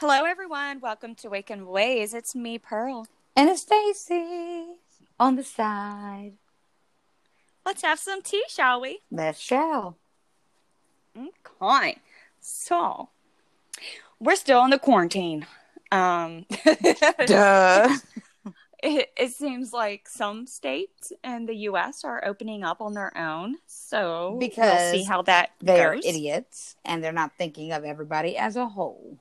Hello, everyone. Welcome to Waken Ways. It's me, Pearl. And it's Stacy on the side. Let's have some tea, shall we? Let's shall. Okay. So, we're still in the quarantine. Um, Duh. it, it seems like some states in the U.S. are opening up on their own. So, Because we'll see how that They are idiots and they're not thinking of everybody as a whole.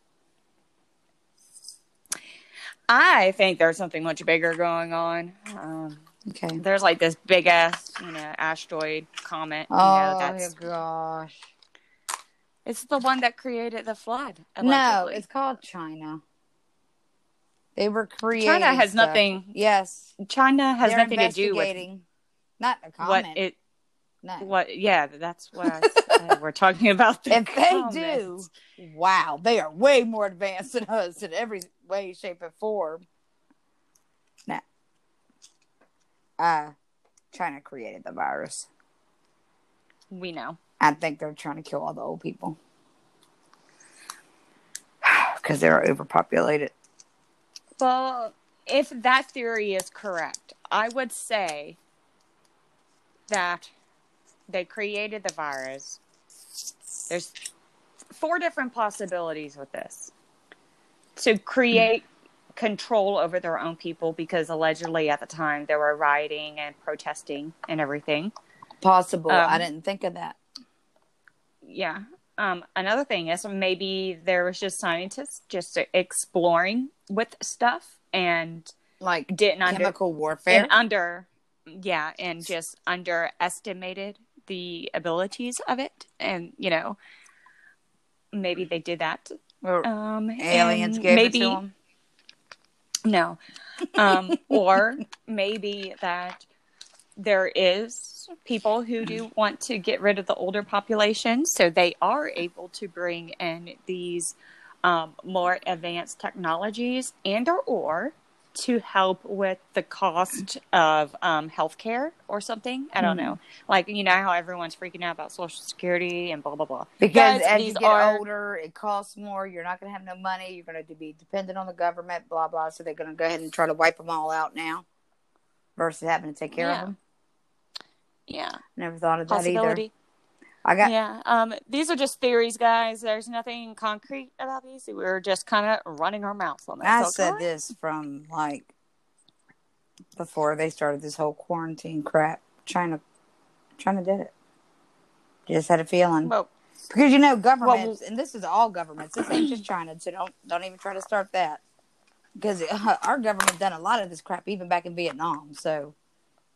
I think there's something much bigger going on. Um, Okay. there's like this big ass, you know, asteroid comet. You Oh, know, that's gosh. it's the one that created the flood. No, it's called China. They were creating. China has stuff. nothing. Yes. China has they're nothing to do with. Not a what it. no. What? Yeah, that's what I we're talking about. The if they do, wow, they are way more advanced than us in every way, shape, and form. Now, uh, China created the virus. we know. I think they're trying to kill all the old people because they're overpopulated. Well, if that theory is correct, I would say that they created the virus. There's four different possibilities with this to create control over their own people because allegedly at the time they were rioting and protesting and everything. Possible. Um, I didn't think of that. Yeah. Um, another thing is maybe there was just scientists just exploring with stuff and Like didn't under chemical warfare. and under yeah and just underestimated the abilities of it and you know maybe they did that um aliens gave maybe it to them. no um or maybe that there is people who do want to get rid of the older population so they are able to bring in these um, more advanced technologies and or or to help with the cost of um, healthcare or something. I don't Hmm. know. Like, you know how everyone's freaking out about Social Security and blah, blah, blah. Because Guys, as you get are- older, it costs more. You're not going to have no money. You're going to be dependent on the government. Blah blah. So they're going to go ahead and try to wipe them all out now, versus having to take care Yeah. of them. Yeah. Never thought of that either. I got yeah. Um, these are just theories, guys. There's nothing concrete about these. We're just kind of running our mouths on this. I okay? said this from like before they started this whole quarantine crap. China, China did it. Just had a feeling Well, because you know governments, and this is all governments. This ain't just China, so don't don't even try to start that. Because our government done a lot of this crap even back in Vietnam, so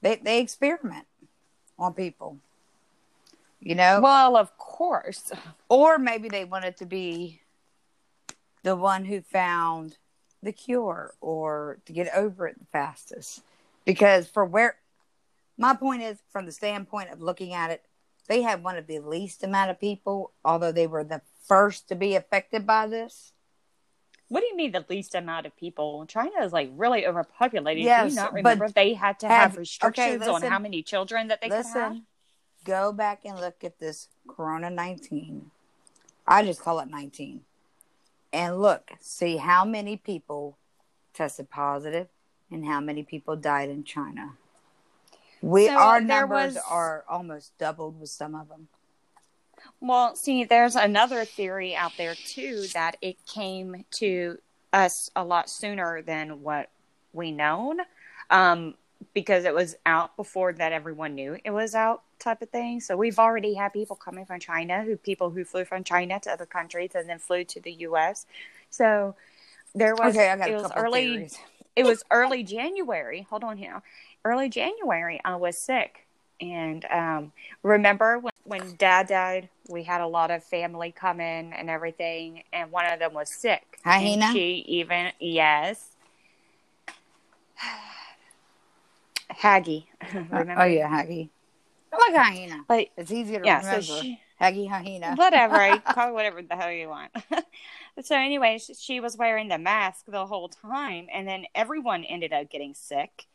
they they experiment on people. You know, well, of course. or maybe they wanted to be the one who found the cure or to get over it the fastest. Because for where my point is, from the standpoint of looking at it, they had one of the least amount of people, although they were the first to be affected by this. What do you mean the least amount of people? China is like really overpopulated. do you not but remember they had to have, have- okay, restrictions on how many children that they could have? Go back and look at this Corona 19. I just call it 19. And look, see how many people tested positive and how many people died in China. We So, our numbers was- are almost doubled with some of them. Well, see, there's another theory out there too that it came to us a lot sooner than what we known, um, because it was out before that everyone knew it was out, type of thing. So we've already had people coming from China, who people who flew from China to other countries and then flew to the U.S. So there was Okay, I got it was early it was early January. Hold on here. Early January, I was sick. And um, remember when, when dad died, we had a lot of family come in and everything, and one of them was sick. Hyena? And she even, yes. Haggy. remember? Oh yeah, Haggy. Like hyena. Like, It's easier to yeah, so remember. she, Haggy hyena. whatever. Call it whatever the hell you want. so, anyway, she, she was wearing the mask the whole time, and then everyone ended up getting sick.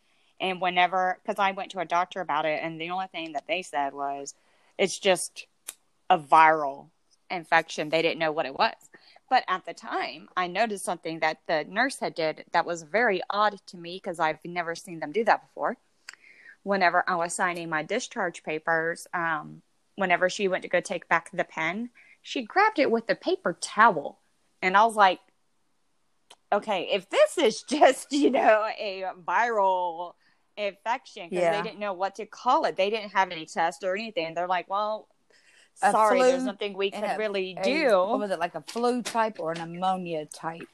And whenever, because I went to a doctor about it, and the only thing that they said was it's just a viral infection. They didn't know what it was. But at the time, I noticed something that the nurse had did that was very odd to me because I've never seen them do that before. Whenever I was signing my discharge papers, um, whenever she went to go take back the pen, she grabbed it with the paper towel. And I was like, okay, if this is just, you know, a viral infection, because Yeah. they didn't know what to call it, they didn't have any test or anything. They're like, well, sorry, there's nothing we can a- really a- do. what was it like a flu type or an pneumonia type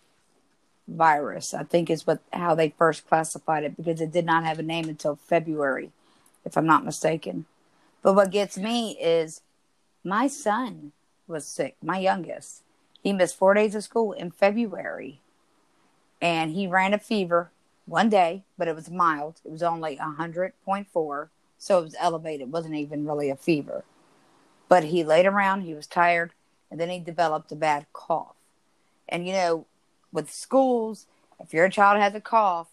virus? I think is what how they first classified it because it did not have a name until February, if I'm not mistaken. But what gets me is my son was sick, my youngest. He missed four days of school in February, and he ran a fever one day, but it was mild. It was only a hundred point four, so it was elevated. It wasn't even really a fever but he laid around he was tired and then he developed a bad cough and you know with schools if your child has a cough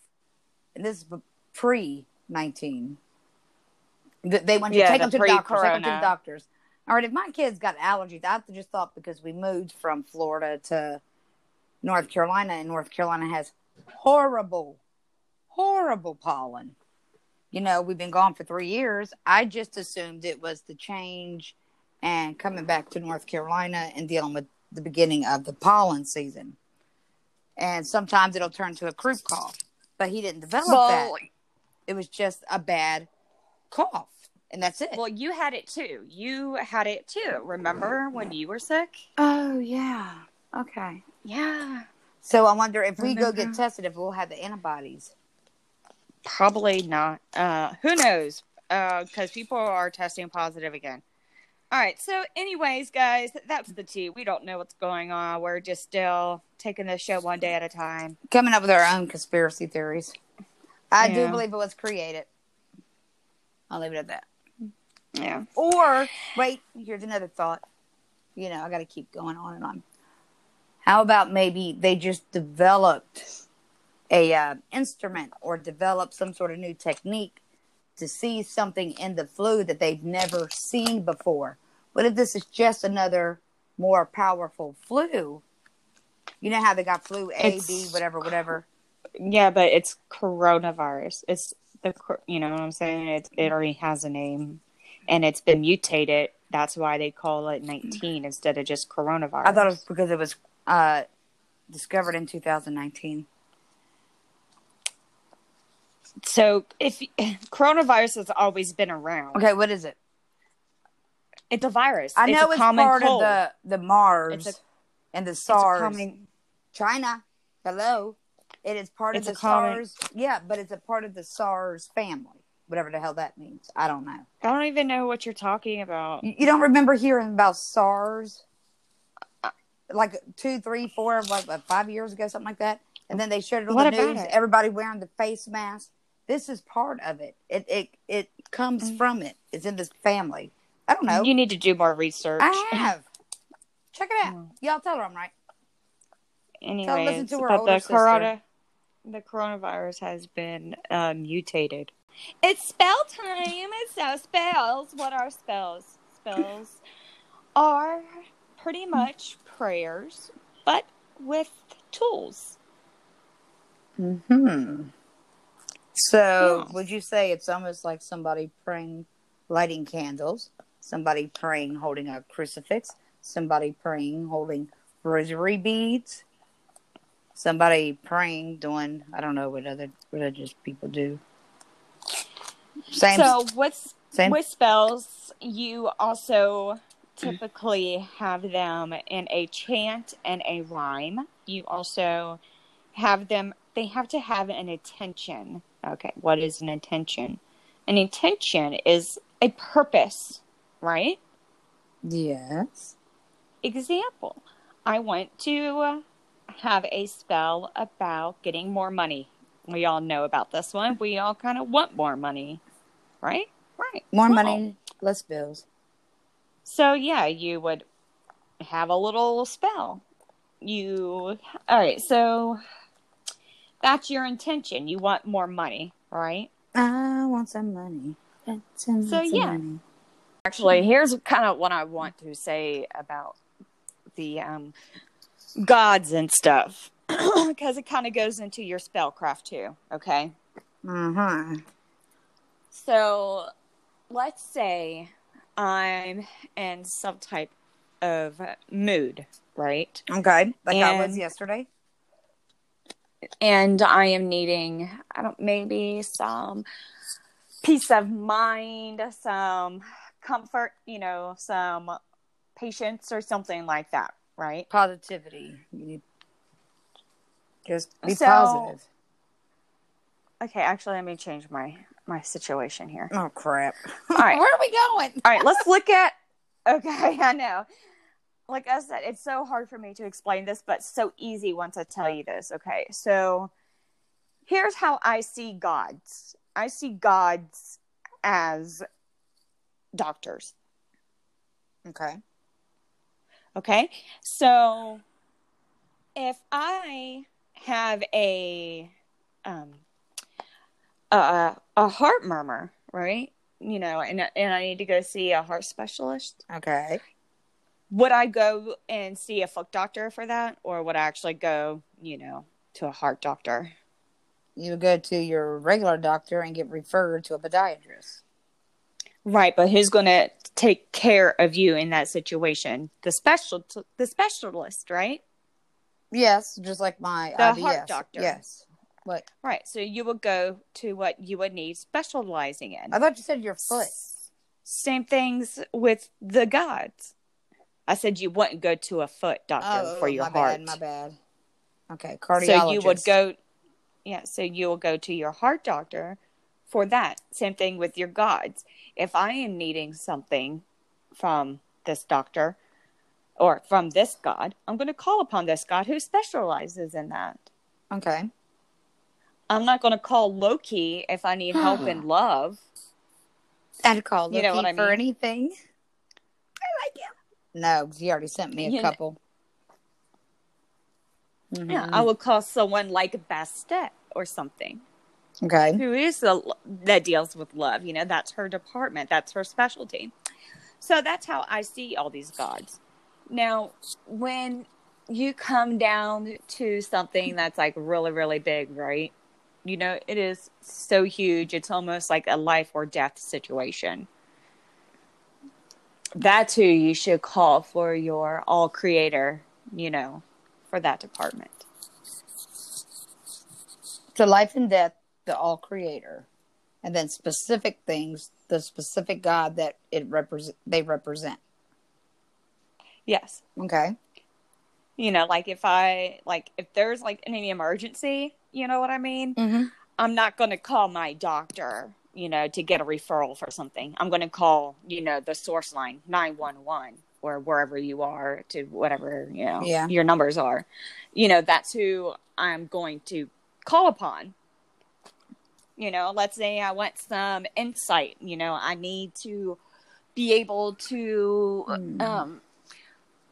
and this is pre 19, they want you to take the them to the doctors take them to the doctors all right if my kids got allergies i just thought because we moved from florida to north carolina and north carolina has horrible horrible pollen you know, we've been gone for three years. I just assumed it was the change and coming back to North Carolina and dealing with the beginning of the pollen season. And sometimes it'll turn to a croup cough, but he didn't develop well, that. It was just a bad cough, and that's it. well, you had it too. You had it too. Remember when you were sick? oh yeah, okay. Yeah. So I wonder if we go get tested, if we'll have the antibodies. Probably not. Uh, who knows? Because people are testing positive again. All right. So, anyways, guys, that's the tea. We don't know what's going on. We're just still taking this show one day at a time. Coming up with our own conspiracy theories. I do believe it was created. I'll leave it at that. Yeah. Or wait, here's another thought. You know, I got to keep going on and on. How about maybe they just developed a uh, instrument or developed some sort of new technique to see something in the flu that they've never seen before? But if this is just another more powerful flu? You know how they got flu A, B, It's- whatever, whatever. Yeah, but it's coronavirus. It's the, you know what I'm saying? It, it already has a name and it's been mutated. That's why they call it 19 instead of just coronavirus. I thought it was because it was uh, discovered in 2019. So. If coronavirus has always been around, Okay, what is it? it's a virus. I know a it's, common part cold. of the the MERS It's a- and the It's SARS. common- China, hello. It is part It's of the common- SARS. Yeah, but it's a part of the SARS family, whatever the hell that means. I don't know. I don't even know what you're talking about. You, you don't remember hearing about SARS? Like two, three, four, what, five years ago, something like that. And then they showed it on What the news. it? Everybody wearing the face mask. This is part of it. It it it comes from it. It's in this family. I don't know. Mm. You need to do more research. I have. Check it out. Mm. Y'all tell her I'm right. Anyways, listen but the corona, the coronavirus has been uh, mutated. It's spell time. It's so spells. What are spells? Spells are pretty much prayers, but with tools. Hmm. So, Yeah. would you say it's almost like somebody praying, lighting candles, somebody praying holding a crucifix, somebody praying holding rosary beads, somebody praying doing I don't know what other religious people do. Same. So with same. with spells, you also typically have them in a chant and a rhyme. You also have them. They have to have an intention. Okay, what is an intention? An intention is a purpose, right? yes. Example: I want to uh, have a spell about getting more money. We all know about this one. We all kind of want more money, right? Right. More Well, money, less bills. So yeah, you would have a little spell. You all right? So that's your intention. You want more money, right? I want some money. And So, of yeah. money. Actually, here's kind of what I want to say about the um gods and stuff because it kind of goes into your spellcraft too. Okay. Mm-hmm. So let's say I'm in some type of mood, right? Okay. Like I was yesterday. And I am needing, I don't, maybe some peace of mind, some comfort, you know, some patience or something like that, right? Positivity. You need just be So- positive. Okay, actually, let me change my my situation here. Oh crap. All right. Where are we going? All right, let's look at. Okay, I know. Like I said, it's so hard for me to explain this, but so easy once I tell you this. Okay, so here's how I see gods I see gods as doctors. Okay. Okay, so if I have a um a, a heart murmur, right? You know, and and I need to go see a heart specialist. Okay. Would I go and see a foot doctor for that, or would I actually go, you know, to a heart doctor? You would go to your regular doctor and get referred to a podiatrist. Right, but who's going to take care of you in that situation? The special, the specialist, right? Yes, just like my The IBS. heart doctor. Yes. What? Right. So you would go to what you would need specializing in. I thought you said your foot. Same things with the gods. I said you wouldn't go to a foot doctor Oh, for your my heart. bad. My bad. Okay, cardiologist. So you would go, yeah. So you will go to your heart doctor for that. Same thing with your gods. If I am needing something from this doctor or from this god, I'm going to call upon this god who specializes in that. Okay. I'm not going to call Loki if I need help in love. I'd call You know Loki I for mean? anything. I like him. No, 'cause he already sent me a You couple. Yeah, Mhm. I would call someone like Bastet or something Okay. who is the that deals with love. You know, that's her department. That's her specialty. So that's how I see all these gods. Now, when you come down to something that's like really, really big, right? You know, it is so huge. It's almost like a life or death situation. That's who you should call for your all creator, you know, for that department. To life and death, the all creator. And then specific things, the specific God that it represent they represent. Yes. Okay. you know like if i like if there's like any emergency you know what i mean Mm-hmm. i'm not going to call my doctor you know to get a referral for something i'm going to call you know the source line 911 or wherever you are to whatever you know Yeah. your numbers are you know that's who i'm going to call upon you know let's say i want some insight you know i need to be able to Mm. um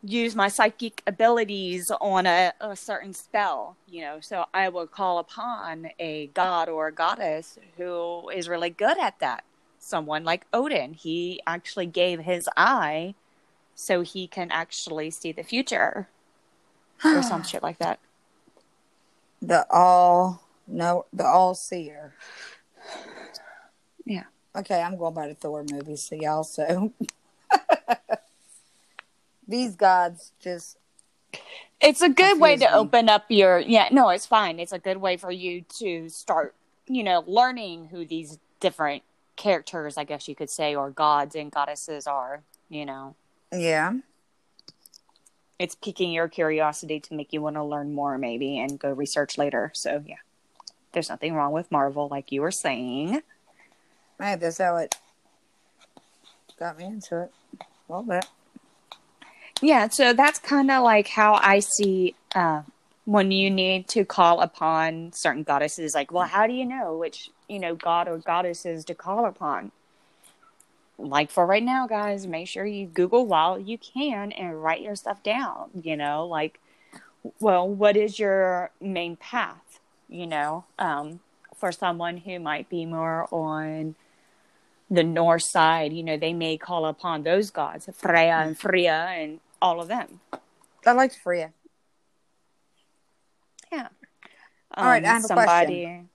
use my psychic abilities on a, a certain spell, you know. So I will call upon a god or a goddess who is really good at that. Someone like Odin, he actually gave his eye so he can actually see the future or some shit like that. The all no the all seer. Yeah. Okay, I'm going by the Thor movies, so y'all so these gods just It's a good way to me. open up your yeah, no, it's fine. It's a good way for you to start, you know, learning who these different characters, I guess you could say, or gods and goddesses are, you know. yeah. It's piquing your curiosity to make you want to learn more maybe and go research later. So, yeah. There's nothing wrong with Marvel like you were saying. Hey, that's how it got me into it. A little bit. Yeah, so that's kind of like how I see uh, when you need to call upon certain goddesses. Like, well, how do you know which you know god or goddesses to call upon? Like for right now, guys, make sure you Google while you can and write your stuff down. You know, like, well, what is your main path? You know, um, for someone who might be more on the north side, you know, they may call upon those gods, Freya and Freya and all of them. I liked Freya. Um, All right, I have a question. somebody.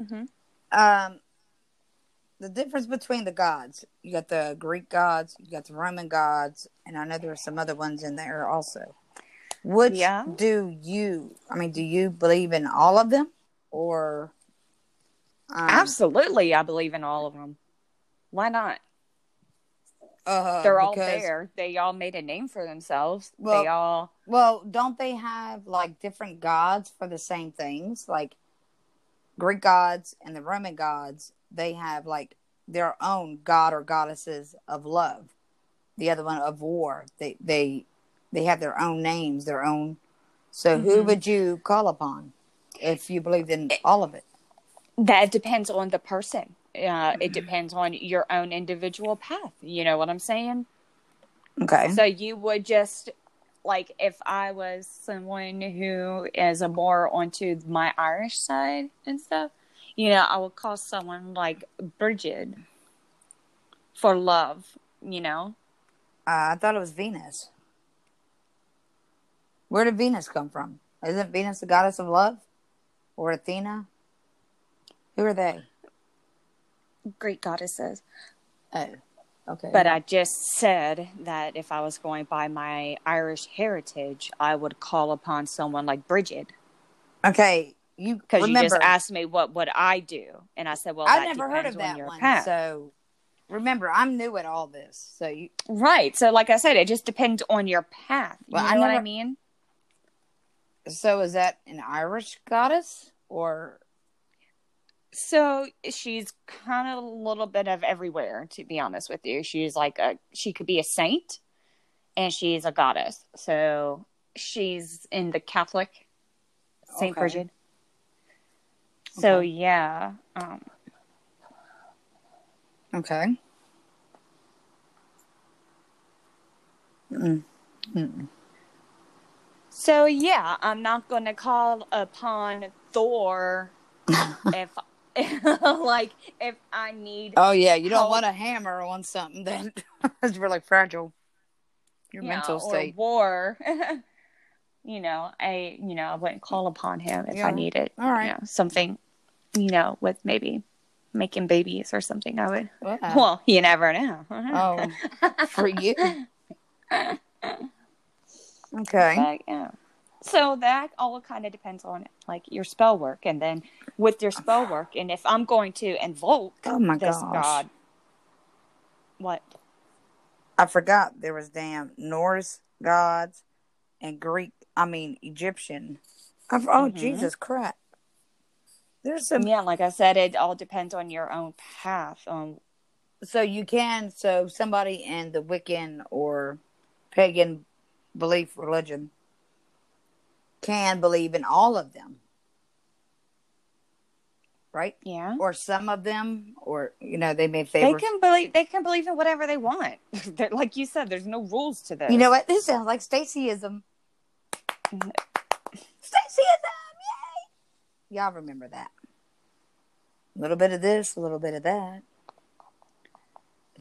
Mhm. Um, the difference between the gods. You got the Greek gods, you got the Roman gods, and I know there are some other ones in there also. Which Yeah. do you? I mean, do you believe in all of them, or? Um, Absolutely, I believe in all of them. Why not? Uh, They're all because- there. They all made a name for themselves. Well- they all. Well, don't they have like different gods for the same things? Like Greek gods and the Roman gods, they have like their own god or goddesses of love. The other one of war. They they they have their own names, their own. So who Mhm. would you call upon if you believed in all of it? That depends on the person. Uh, Mm-hmm. it depends on your own individual path. You know what I'm saying? Okay. So you would just like if I was someone who is a more onto my Irish side and stuff, you know, I would call someone like Bridget for love, you know. Uh, I thought it was Venus. Where did Venus come from? Isn't Venus the goddess of love? Or Athena? Who are they? Greek goddesses. Oh, okay. But I just said that if I was going by my Irish heritage, I would call upon someone like Bridget okay, you because you remember just asked me what would I do, and I said, well, I've never heard of on that one. path. So remember, I'm new at all this. So you Right. So, like I said, it just depends on your path. You Well, know I what I mean? so is that an Irish goddess or So she's kind of a little bit of everywhere, to be honest with you. She's like a she could be a saint, and she's a goddess. So she's in the Catholic Saint Okay. Bridget. So Okay. yeah, um, okay? Mm. Mm. so yeah, I'm not going to call upon Thor if, like, if I need Oh yeah, you don't Help. want a hammer on something that is really fragile. Your you mental state. or war. you know, I you know I wouldn't call upon him if Yeah. I needed All right. you know, something, you know, with maybe making babies or something. I would. Wow. Well, you never know. Oh, for you. Okay. But, yeah. So that all kind of depends on like your spell work, and then with your spell work, and if I'm going to invoke Oh my this gosh. god, what? I forgot there was damn Norse gods and Greek. I mean Egyptian. I've, oh Mhm. Jesus crap There's some. Yeah, like I said, it all depends on your own path. On So you can. So somebody in the Wiccan or pagan belief religion can believe in all of them, right? yeah. Or some of them, or you know, they may favor They can believe they can believe in whatever they want. Like you said, there's no rules to this. You know what? This sounds like Stacyism. Stacyism! Yay! Y'all remember that. A little bit of this, a little bit of that.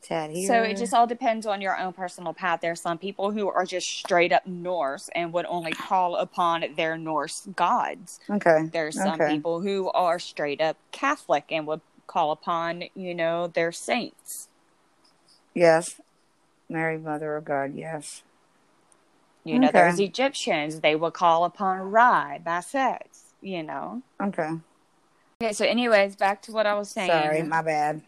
Tad here. So it just all depends on your own personal path. There are some people who are just straight up Norse and would only call upon their Norse gods. okay. There are some Okay. people who are straight up Catholic and would call upon, you know, their saints. Yes. Mary, Mother of God, yes. You know, Okay. there's Egyptians, they would call upon Ra, Bastet, you know. Okay. Okay, so anyways, back to what I was saying. Sorry, my bad.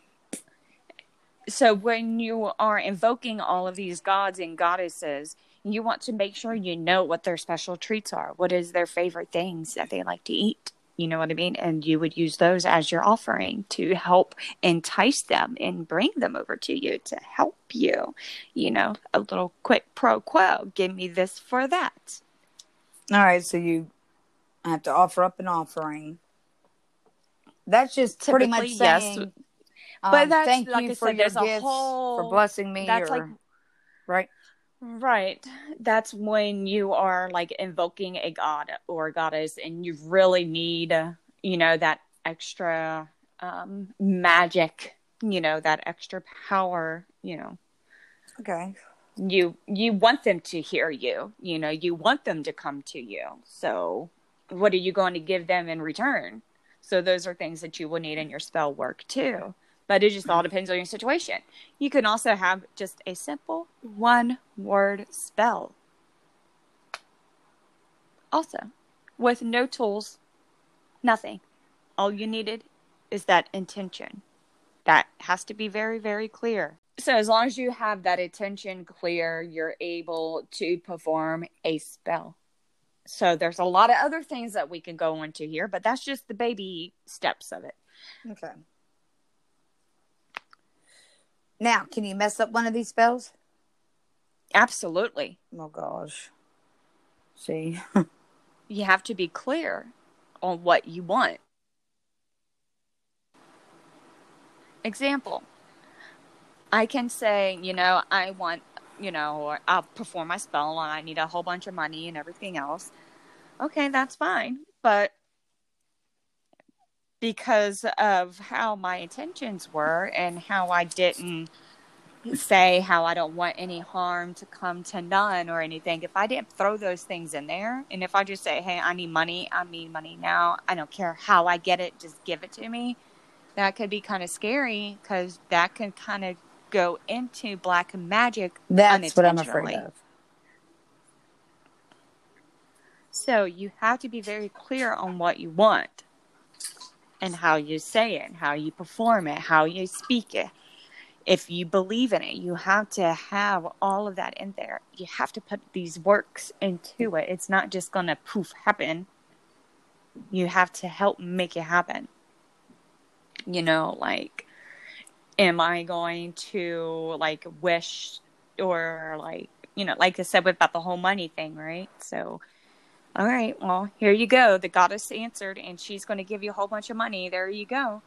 So when you are invoking all of these gods and goddesses you want to make sure you know what their special treats are what is their favorite things that they like to eat you know what i mean and you would use those as your offering to help entice them and bring them over to you to help you you know a little quick pro quo give me this for that All right, so you have to offer up an offering. That's just pretty much Typically, yes. But um, that's- thank like you I for said, your gifts, for blessing me, that's or like right? Right. That's when you are like invoking a god or a goddess and you really need, you know, that extra um, magic, you know, that extra power, you know. Okay. You you want them to hear you, you know, you want them to come to you. So what are you going to give them in return? So those are things that you will need in your spell work too. But it just all depends on your situation. You can also have just a simple one word spell. Also, with no tools, nothing. All you needed is that intention. That has to be very, very clear. So, as long as you have that intention clear, you're able to perform a spell. So, there's a lot of other things that we can go into here, but that's just the baby steps of it. Okay. Now, can you mess up one of these spells? Absolutely. Oh gosh. See. you have to be clear on what you want. Example I can say, you know, I want, you know, or I'll perform my spell and I need a whole bunch of money and everything else. Okay, that's fine. But because of how my intentions were and how I didn't say how I don't want any harm to come to none or anything, if I didn't throw those things in there, and if I just say, hey, I need money, I need money now, I don't care how I get it, just give it to me, that could be kind of scary because that can kind of go into black magic. That's what I'm afraid of. So you have to be very clear on what you want and how you say it, how you perform it, how you speak it. If you believe in it, you have to have all of that in there. You have to put these works into it. It's not just going to poof happen. You have to help make it happen. You know, like, am I going to like wish or like, you know, like I said about the whole money thing, right? So, all right, well, here you go. The goddess answered, and she's going to give you a whole bunch of money. There you go.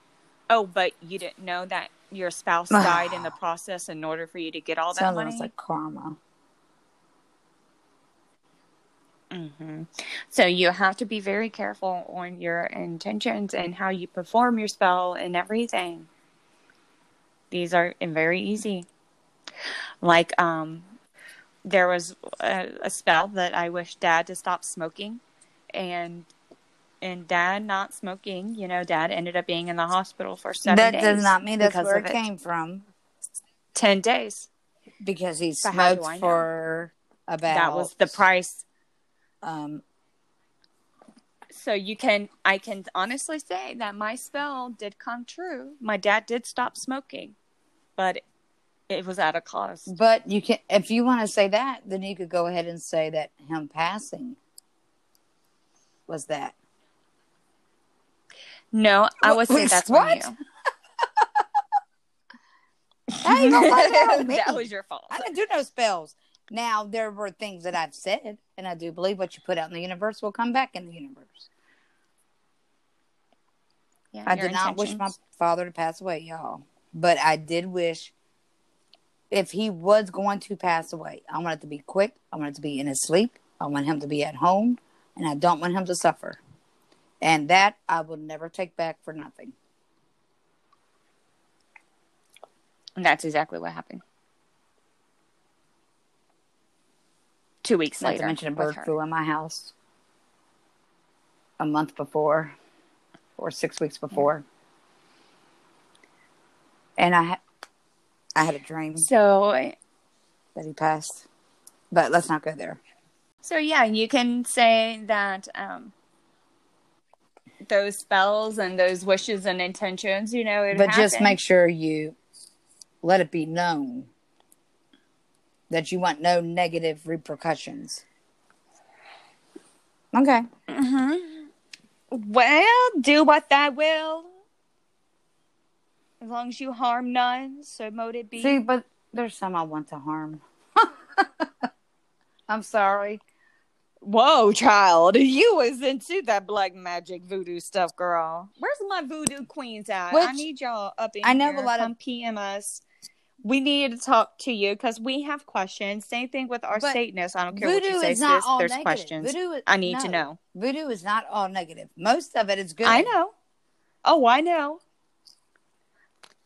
Oh, but you didn't know that your spouse died in the process in order for you to get all that Sounds money. like karma. Mm-hmm. So you have to be very careful on your intentions and how you perform your spell and everything. These are very easy. Like um, there was a, a spell that I wished Dad to stop smoking, and and Dad not smoking. You know, Dad ended up being in the hospital for seven that days. That does not mean that's where it, it, came from. Ten days because he do smoked for about that was the price. um So you can, I can honestly say that my spell did come true. My dad did stop smoking, but it was at a cost. but you can if you want to say that then you could go ahead and say that him passing was that No, I would say that's What? on you. How you gonna that that was your fault. I didn't do no spells. Now there were things that I've said, and I do believe what you put out in the universe will come back in the universe. Yeah, I did not wish my father to pass away, y'all. But I did wish if he was going to pass away, I want it to be quick. I want it to be in his sleep. I want him to be at home, and I don't want him to suffer. And that I will never take back for nothing. And that's exactly what happened. Two weeks Not later. to mention a bird flew in my house a month before or six weeks before. And I, I had a dream So, that he passed. But let's not go there. so yeah, you can say that um, those spells and those wishes and intentions, you know, it but just make sure you let it be known that you want no negative repercussions. Okay. hmm Well, do what thy will. As long as you harm none, so mote it be. See, but there's some I want to harm. I'm sorry. Whoa, child. You was into that black magic voodoo stuff, girl. Where's my voodoo queens at? I need y'all up in here. I know here. a lot of- Come PM us. We need to talk to you because we have questions. Same thing with our But Satanists. I don't care what you say, is not sis. all There's negative. questions. Voodoo is, I need to know. Voodoo is not all negative. Most of it is good. I know. Oh, I know.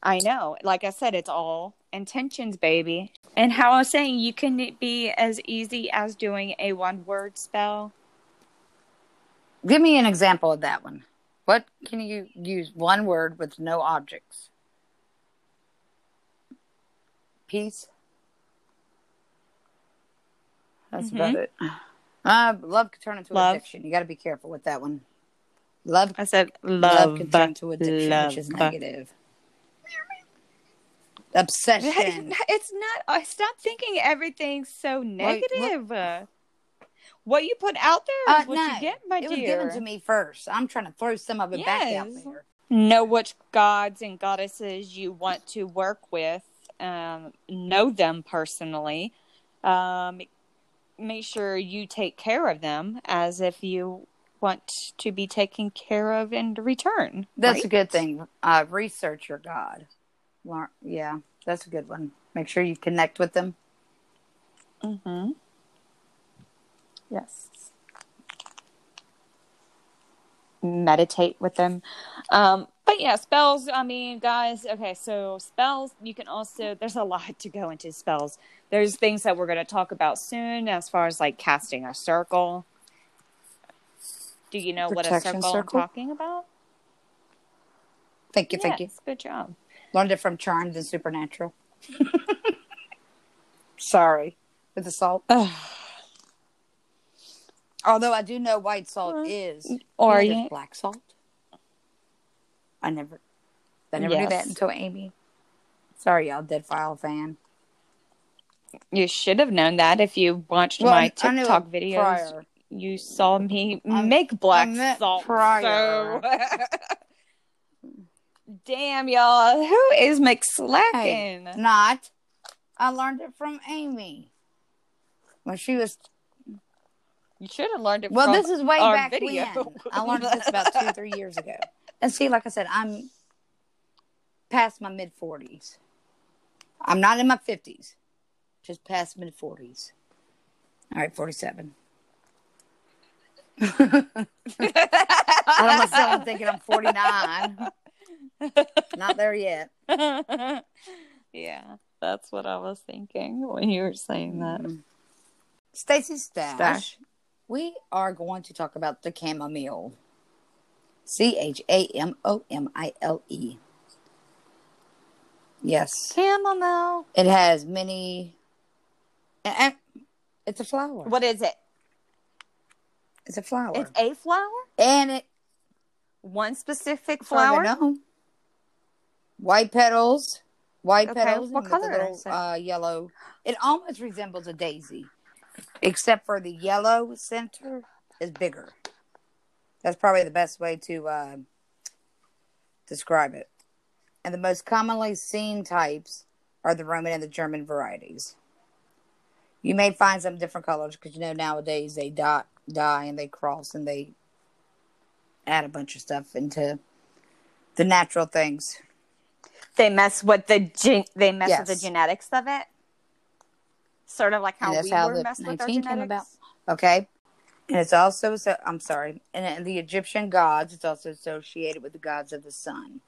I know. Like I said, it's all intentions, baby. And how I was saying, you can be as easy as doing a one word spell Give me an example of that one. What can you use one word with no objects? Peace. That's Mhm. about it. Uh, love could turn into Love. addiction. You got to be careful with that one. Love, I said love, love. can turn into addiction, which is love. negative. Obsession. It's not. I stop thinking everything's so negative. what you put out there is Uh, what no, you get, my it was dear. given to me first. I'm trying to throw some of it back out there. Know which gods and goddesses you want to work with. Um, know them personally. Um, make sure you take care of them as if you want to be taken care of in return. That's a good thing. Uh, research your God. Yeah, that's a good one. Make sure you connect with them. Mm-hmm. Yes. Meditate with them. Um, but yeah, spells, I mean, guys, okay, so spells, you can also, there's a lot to go into spells. There's things that we're going to talk about soon as far as like casting a circle. Do you know what a circle, circle? I'm talking about? Thank you, thank you. Good job. Learned it from Charmed and Supernatural. Sorry, with the salt. Although I do know white salt Uh, is or you- black salt. I never, I never knew that until Amy. Sorry, y'all, Dead File fan. You should have known that if you watched Well, my TikTok videos. prior. You saw me I'm- make black salt. prior. So. Damn, y'all. Who is McSlackin? Not. I learned it from Amy when she was. You should have learned it Well, this is way back video. when. I learned this about two, three years ago. And see, like I said, I'm past my mid forties. I'm not in my fifties, just past mid forties. All right, forty-seven. I don't myself. I'm thinking I'm forty-nine. Not there yet. yeah, that's what I was thinking when you were saying that. Mm-hmm. Stacy Stash. Stash. We are going to talk about the chamomile. C H A M O M I L E. Yes. Chamomile. It has many. It's a flower. What is it? It's a flower. It's a flower? and it One specific flower. flower? White petals. White Okay, petals. what and with a color little, is it? Uh, yellow. It almost resembles a daisy, except for the yellow center is bigger. That's probably the best way to uh, describe it. And the most commonly seen types are the Roman and the German varieties. You may find some different colors because you know nowadays they dot, dye and they cross and they add a bunch of stuff into the natural things. They mess with the gen- they mess with the genetics of it. Sort of like how we how were messed with our 19 came genetics. about. Okay. And it's also, so, I'm sorry, and the Egyptian gods, it's also associated with the gods of the sun.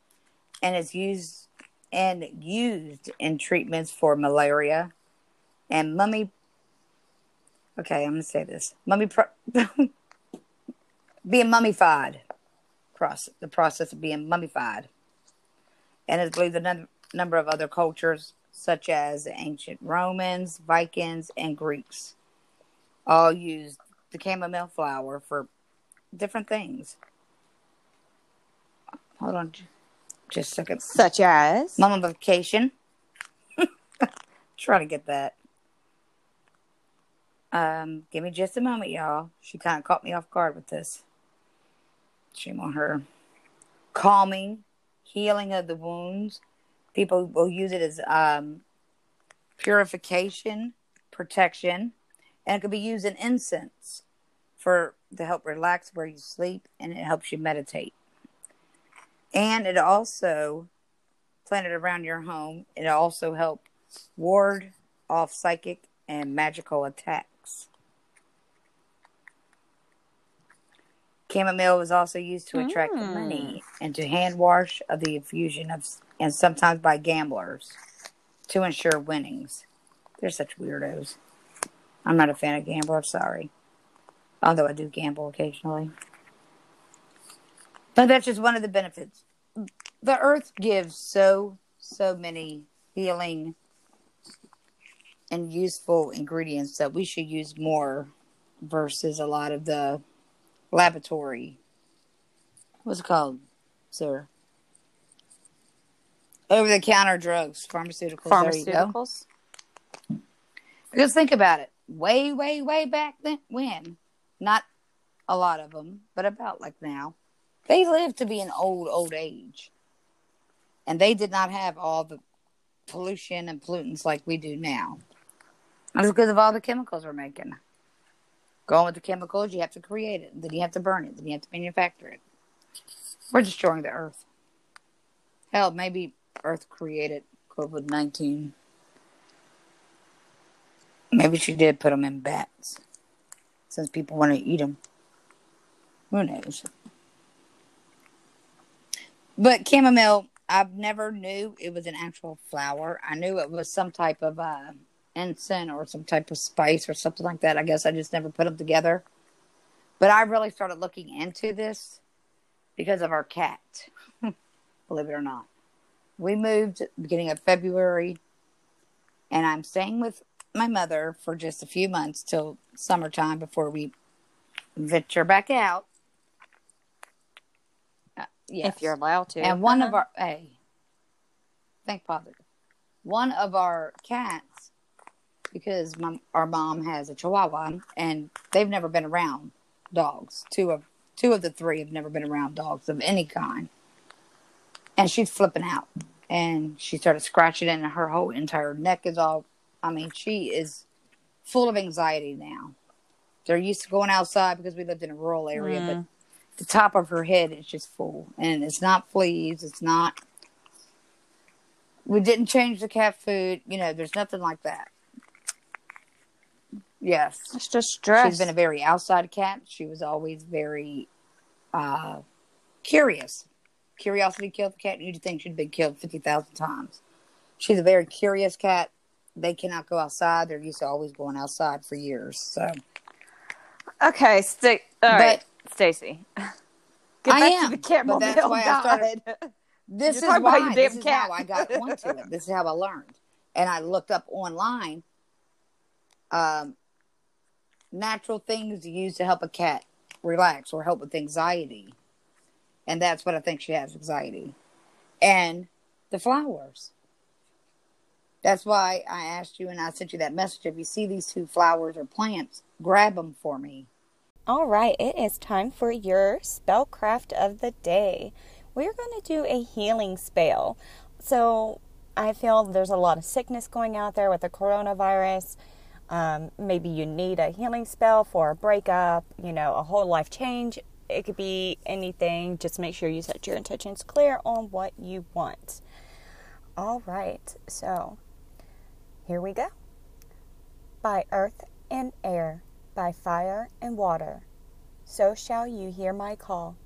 And it's used and used in treatments for malaria and mummy. Okay, I'm going to say this. Mummy, pro- being mummified. Process, the process of being mummified. And it's believed a num- number of other cultures, such as the ancient Romans, Vikings, and Greeks, all used the chamomile flower for different things. Hold on just a second. Such as Mummification. Try to get that. Um, give me just a moment, y'all. She kind of caught me off guard with this. Shame on her. Calming, healing of the wounds. People will use it as um, purification, protection, and it could be used in incense for to help relax where you sleep, and it helps you meditate. And it also planted around your home. It also helps ward off psychic and magical attacks. Chamomile was also used to attract Mm. money and to hand wash of the infusion of, and sometimes by gamblers to ensure winnings. They're such weirdos. I'm not a fan of gamblers, sorry. Although I do gamble occasionally. But that's just one of the benefits. The earth gives so, so many healing and useful ingredients that we should use more versus a lot of the laboratory. What's it called, sir? Over the counter drugs, pharmaceuticals. Pharmaceuticals. Because think about it. Way, way, way back then, when, not a lot of them, but about like now, they lived to be an old, old age. And they did not have all the pollution and pollutants like we do now. That's because of all the chemicals we're making. Going with the chemicals, you have to create it. Then you have to burn it. Then you have to manufacture it. We're destroying the earth. Hell, maybe Earth created COVID 19. Maybe she did put them in bats since people want to eat them. Who knows? But chamomile, I've never knew it was an actual flower. I knew it was some type of uh, incense or some type of spice or something like that. I guess I just never put them together. But I really started looking into this because of our cat. Believe it or not. We moved beginning of February and I'm staying with my mother for just a few months till summertime before we venture back out. Uh, yes. If you're allowed to. And one of Uh-huh. our hey, think positive. One of our cats, because my, our mom has a Chihuahua, and they've never been around dogs. Two of two of the three have never been around dogs of any kind. And she's flipping out, and she started scratching, and her whole entire neck is all. I mean, she is full of anxiety now. They're used to going outside because we lived in a rural area, but Mm. the top of her head is just full and it's not fleas it's not we didn't change the cat food you know there's nothing like that yes It's just stress. she's been a very outside cat she was always very uh curious curiosity killed the cat you'd think she'd been killed 50,000 times she's a very curious cat they cannot go outside they're used to always going outside for years so okay, stay. All But- right, Stacy. Get I back am, to the chamomile. but that's why I started- This You're is about why. your This is cat. how I got onto it. This is how I learned. And I looked up online um, natural things to use to help a cat relax or help with anxiety. And that's what I think she has anxiety. And the flowers. That's why I asked you and I sent you that message. If you see these two flowers or plants, grab them for me. All right, it is time for your spellcraft of the day. We're going to do a healing spell. So, I feel there's a lot of sickness going out there with the coronavirus. Um, maybe you need a healing spell for a breakup, you know, a whole life change. It could be anything. Just make sure you set your intentions clear on what you want. All right, so here we go. By earth and air, by fire and water, so shall you hear my call.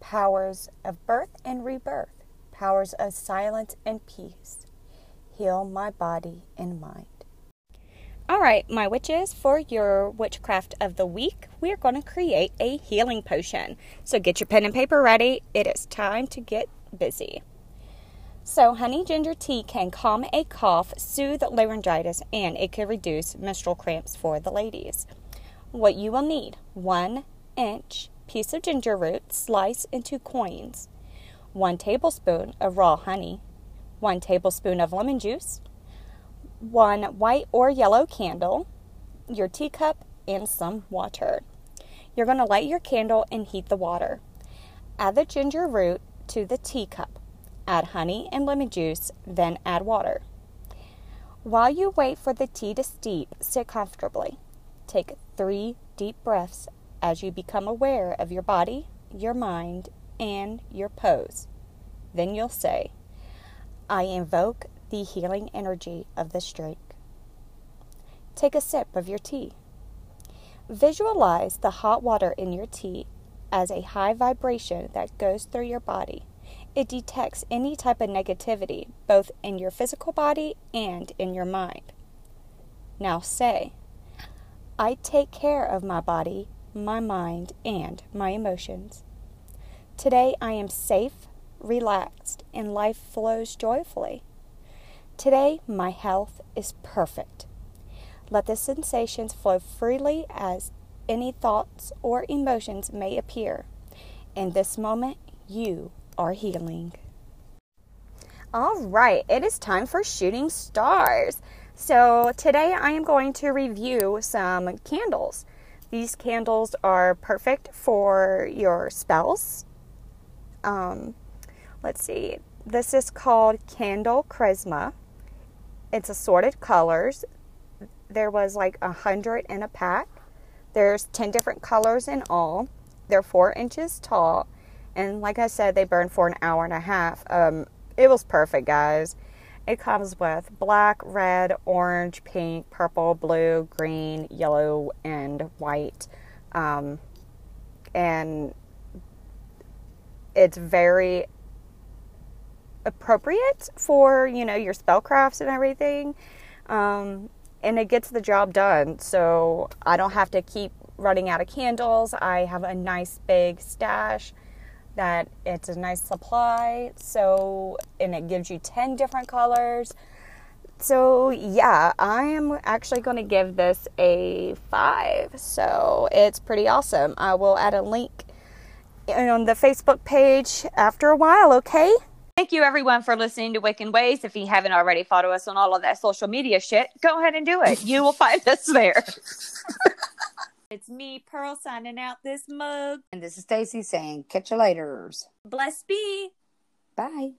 Powers of birth and rebirth, powers of silence and peace, heal my body and mind. All right, my witches, for your witchcraft of the week, we're going to create a healing potion. So get your pen and paper ready. It is time to get busy. So, honey ginger tea can calm a cough, soothe laryngitis, and it can reduce menstrual cramps for the ladies. What you will need one inch piece of ginger root sliced into coins, one tablespoon of raw honey, one tablespoon of lemon juice, one white or yellow candle, your teacup, and some water. You're going to light your candle and heat the water. Add the ginger root to the teacup. Add honey and lemon juice, then add water. While you wait for the tea to steep, sit comfortably. Take three deep breaths as you become aware of your body, your mind, and your pose. Then you'll say, I invoke the healing energy of this drink. Take a sip of your tea. Visualize the hot water in your tea as a high vibration that goes through your body. It detects any type of negativity, both in your physical body and in your mind. Now say, I take care of my body, my mind, and my emotions. Today I am safe, relaxed, and life flows joyfully. Today my health is perfect. Let the sensations flow freely as any thoughts or emotions may appear. In this moment, you are healing. All right, it is time for shooting stars. So, today I am going to review some candles. These candles are perfect for your spells. Um, let's see, this is called Candle Charisma. It's assorted colors. There was like a hundred in a pack. There's 10 different colors in all. They're four inches tall. And like I said, they burn for an hour and a half. Um, it was perfect, guys. It comes with black, red, orange, pink, purple, blue, green, yellow, and white. Um, and it's very appropriate for, you know, your spellcrafts and everything. Um, and it gets the job done. So I don't have to keep running out of candles. I have a nice big stash that it's a nice supply. So, and it gives you 10 different colors. So, yeah, I am actually going to give this a five. So, it's pretty awesome. I will add a link on the Facebook page after a while, okay? Thank you, everyone, for listening to Wiccan Ways. If you haven't already followed us on all of that social media shit, go ahead and do it. You will find us there. it's me, Pearl, signing out this mug. And this is Stacy saying, catch you later. Bless be. Bye.